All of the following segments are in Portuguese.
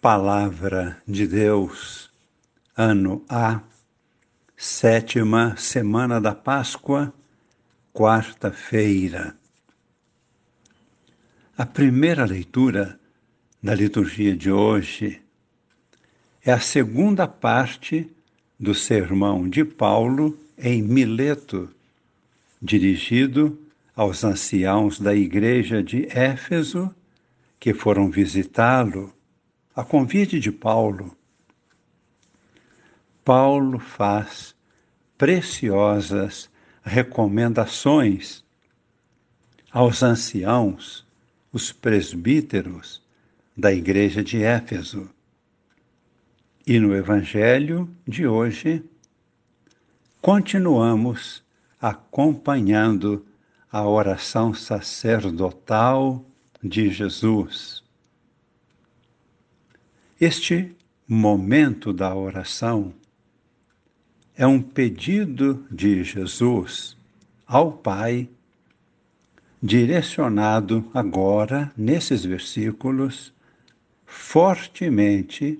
Palavra de Deus, ano A, sétima semana da Páscoa, quarta-feira. A primeira leitura da liturgia de hoje é a segunda parte do sermão de Paulo em Mileto, dirigido aos anciãos da igreja de Éfeso que foram visitá-lo a convite de Paulo, Paulo faz preciosas recomendações aos anciãos, os presbíteros da igreja de Éfeso. E no Evangelho de hoje, continuamos acompanhando a oração sacerdotal de Jesus. Este momento da oração é um pedido de Jesus ao Pai, direcionado agora, nesses versículos, fortemente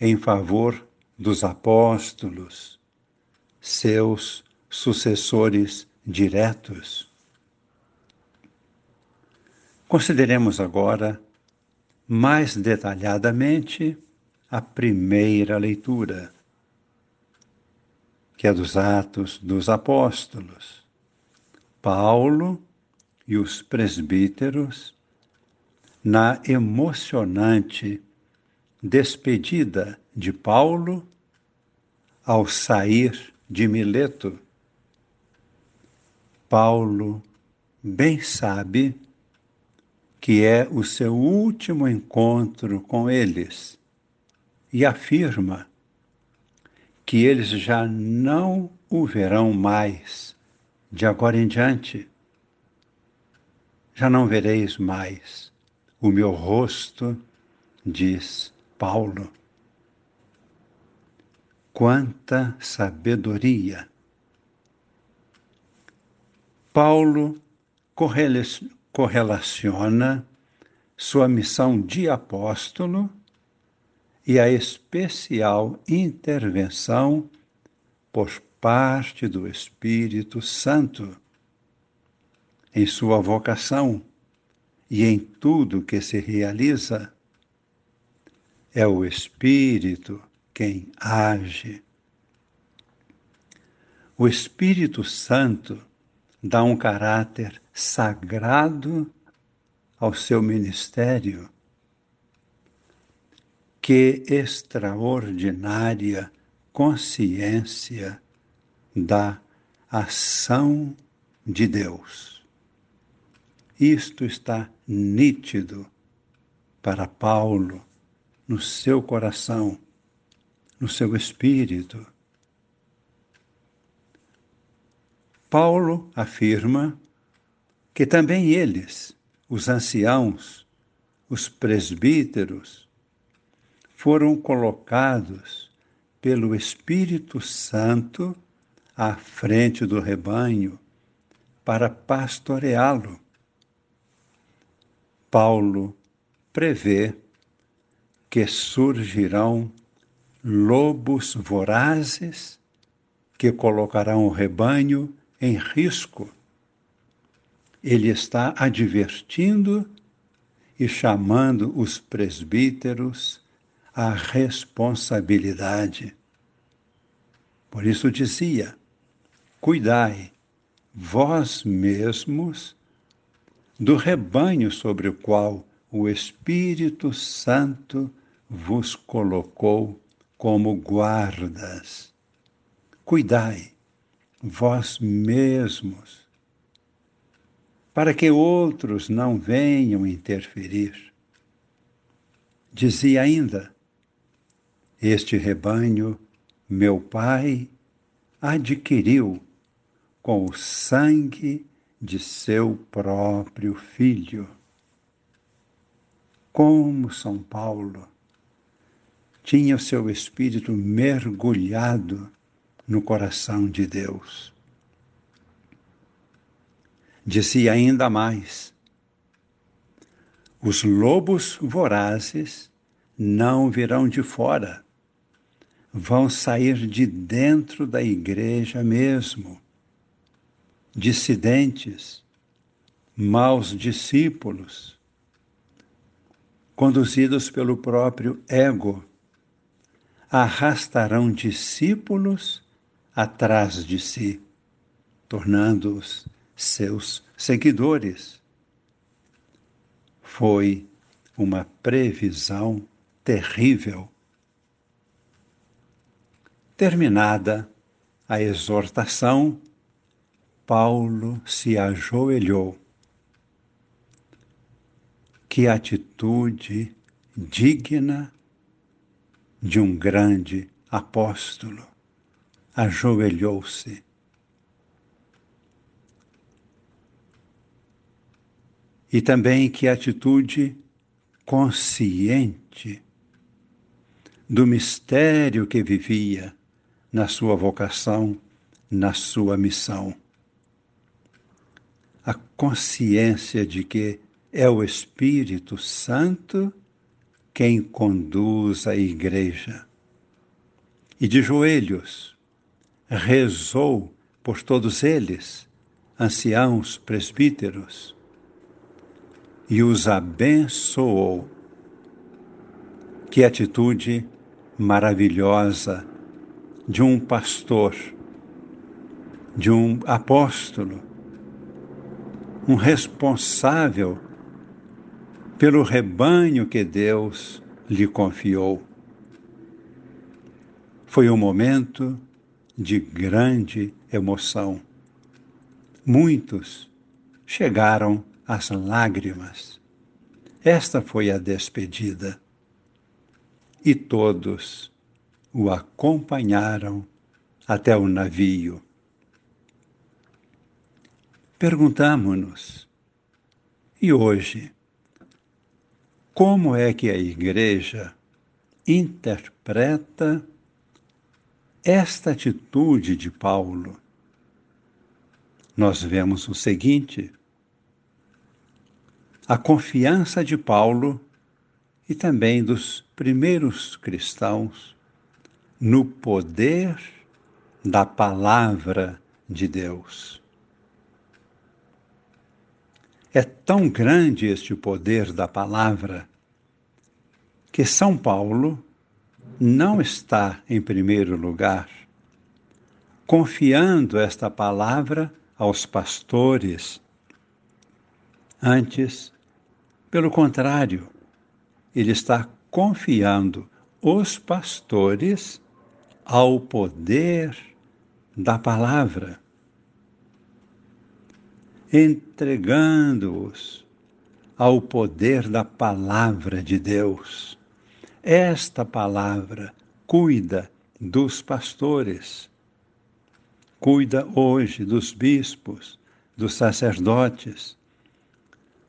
em favor dos apóstolos, seus sucessores diretos. Consideremos agora mais detalhadamente a primeira leitura, que é dos Atos dos Apóstolos. Paulo e os presbíteros, na emocionante despedida de Paulo ao sair de Mileto. Paulo bem sabe que é o seu último encontro com eles, e afirma que eles já não o verão mais de agora em diante. Já não vereis mais o meu rosto, diz Paulo. Quanta sabedoria! Paulo correlaciona sua missão de apóstolo e a especial intervenção por parte do Espírito Santo em sua vocação e em tudo que se realiza. É o Espírito quem age. O Espírito Santo dá um caráter sagrado ao seu ministério. Que extraordinária consciência da ação de Deus. Isto está nítido para Paulo no seu coração, no seu espírito. Paulo afirma que também eles, os anciãos, os presbíteros, foram colocados pelo Espírito Santo à frente do rebanho para pastoreá-lo. Paulo prevê que surgirão lobos vorazes que colocarão o rebanho em risco. Ele está advertindo e chamando os presbíteros à responsabilidade. Por isso dizia: Cuidai, vós mesmos, do rebanho sobre o qual o Espírito Santo vos colocou como guardas. Cuidai vós mesmos, para que outros não venham interferir. Dizia ainda: Este rebanho meu Pai adquiriu com o sangue de seu próprio Filho. Como São Paulo tinha o seu espírito mergulhado no coração de Deus. Dizia ainda mais: os lobos vorazes não virão de fora, vão sair de dentro da igreja mesmo. Dissidentes, maus discípulos, conduzidos pelo próprio ego, arrastarão discípulos atrás de si, tornando-os seus seguidores. Foi uma previsão terrível. Terminada a exortação, Paulo se ajoelhou. Que atitude digna de um grande apóstolo. Ajoelhou-se. E também que atitude consciente do mistério que vivia na sua vocação, na sua missão. A consciência de que é o Espírito Santo quem conduz a igreja. E de joelhos rezou por todos eles, anciãos, presbíteros, e os abençoou. Que atitude maravilhosa de um pastor, de um apóstolo, um responsável pelo rebanho que Deus lhe confiou. Foi um momento de grande emoção. Muitos chegaram às lágrimas. Esta foi a despedida e todos o acompanharam até o navio. Perguntamos-nos, e hoje, como é que a Igreja interpreta esta atitude de Paulo? Nós vemos o seguinte: a confiança de Paulo e também dos primeiros cristãos no poder da palavra de Deus. É tão grande este poder da palavra que São Paulo não está em primeiro lugar confiando esta palavra aos pastores. Antes, pelo contrário, ele está confiando os pastores ao poder da palavra, entregando-os ao poder da palavra de Deus. Esta palavra cuida dos pastores, cuida hoje dos bispos, dos sacerdotes,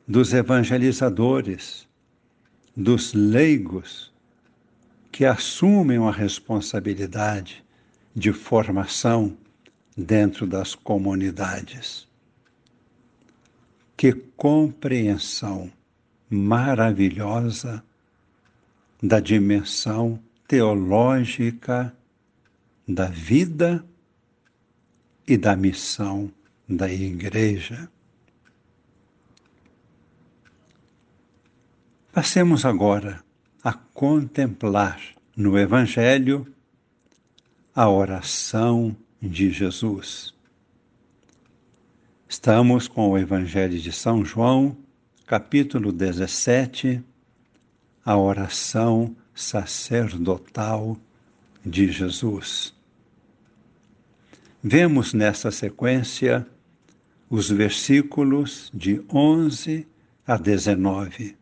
dos evangelizadores, dos leigos que assumem a responsabilidade de formação dentro das comunidades. Que compreensão maravilhosa da dimensão teológica da vida e da missão da Igreja. Passemos agora a contemplar no Evangelho a oração de Jesus. Estamos com o Evangelho de São João, capítulo 17, a oração sacerdotal de Jesus. Vemos nessa sequência os versículos de 11 a 19.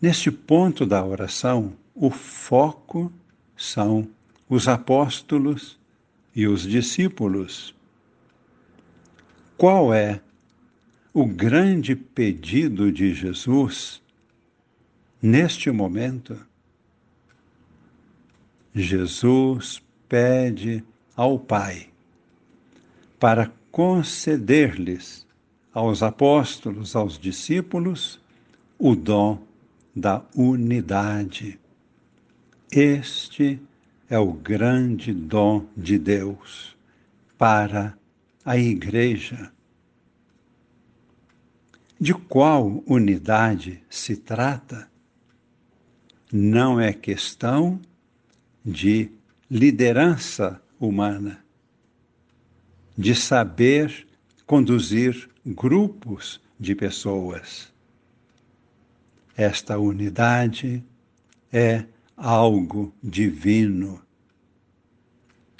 Neste ponto da oração, o foco são os apóstolos e os discípulos. Qual é o grande pedido de Jesus neste momento? Jesus pede ao Pai para conceder-lhes, aos apóstolos, aos discípulos, o dom da unidade. Este é o grande dom de Deus para a Igreja. De qual unidade se trata? Não é questão de liderança humana, de saber conduzir grupos de pessoas. Esta unidade é algo divino,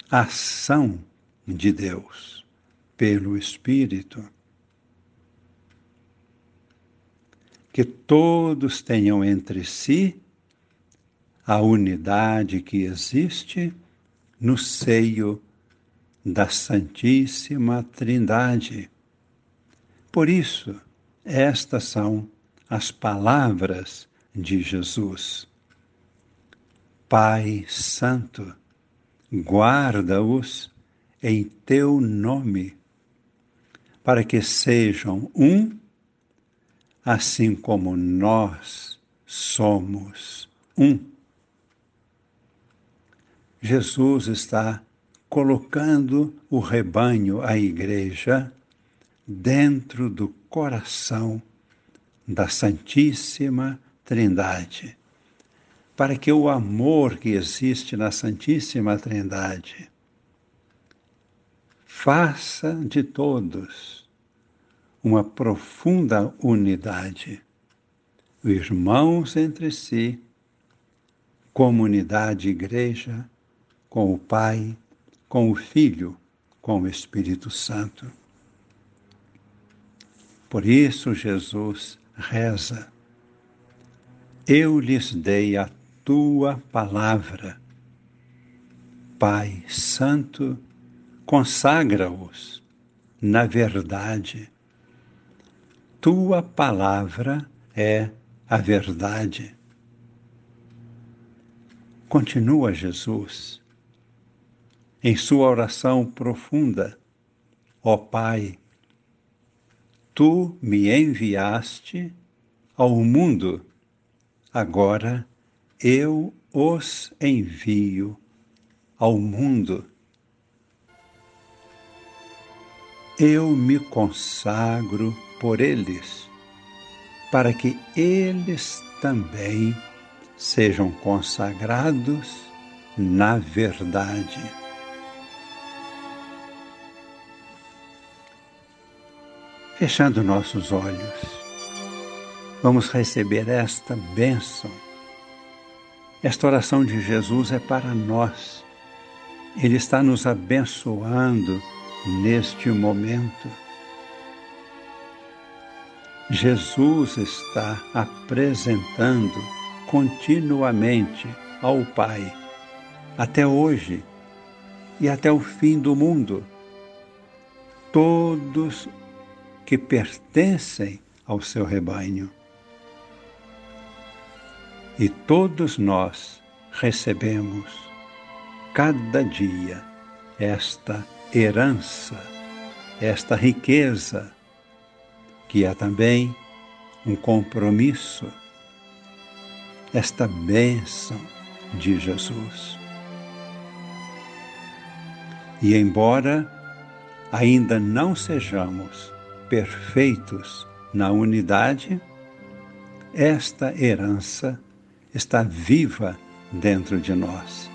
ação de Deus pelo Espírito. Que todos tenham entre si a unidade que existe no seio da Santíssima Trindade. Por isso, estas são as palavras de Jesus. Pai Santo, guarda-os em teu nome, para que sejam um, assim como nós somos um. Jesus está colocando o rebanho, a igreja, dentro do coração da Santíssima Trindade, para que o amor que existe na Santíssima Trindade faça de todos uma profunda unidade, irmãos entre si, comunidade igreja, com o Pai, com o Filho, com o Espírito Santo. Por isso Jesus reza: Eu lhes dei a tua palavra. Pai Santo, consagra-os na verdade. Tua palavra é a verdade. Continua Jesus em sua oração profunda: Ó Pai, tu me enviaste ao mundo, agora eu os envio ao mundo. Eu me consagro por eles, para que eles também sejam consagrados na verdade. Fechando nossos olhos, vamos receber esta bênção. Esta oração de Jesus é para nós. Ele está nos abençoando neste momento. Jesus está apresentando continuamente ao Pai, até hoje e até o fim do mundo, todos que pertencem ao seu rebanho. E todos nós recebemos cada dia esta herança, esta riqueza, que é também um compromisso, esta bênção de Jesus. E embora ainda não sejamos perfeitos na unidade, esta herança está viva dentro de nós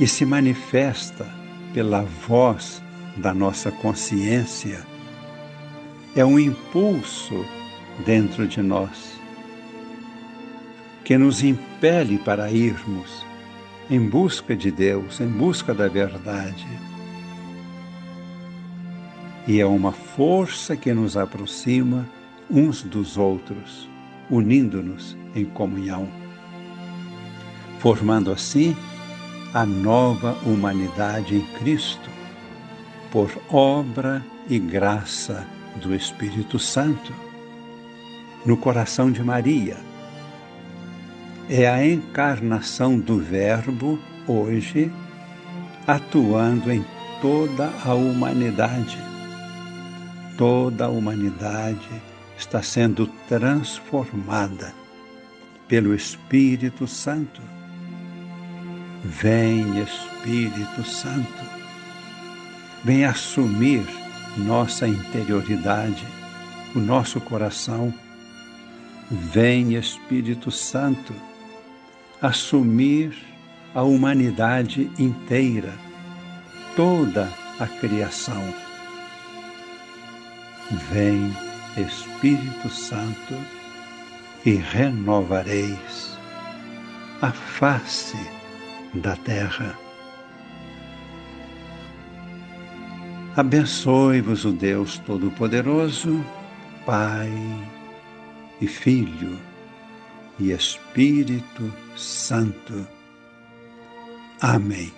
e se manifesta pela voz da nossa consciência. É um impulso dentro de nós que nos impele para irmos em busca de Deus, em busca da verdade e é uma força que nos aproxima uns dos outros, unindo-nos em comunhão, formando assim a nova humanidade em Cristo, por obra e graça do Espírito Santo, no coração de Maria. É a encarnação do Verbo hoje atuando em toda a humanidade toda a humanidade está sendo transformada pelo Espírito Santo. Vem, Espírito Santo, vem assumir nossa interioridade, o nosso coração. Vem, Espírito Santo, assumir a humanidade inteira, toda a criação. Vem, Espírito Santo, e renovareis a face da terra. Abençoe-vos o Deus Todo-Poderoso, Pai e Filho e Espírito Santo. Amém.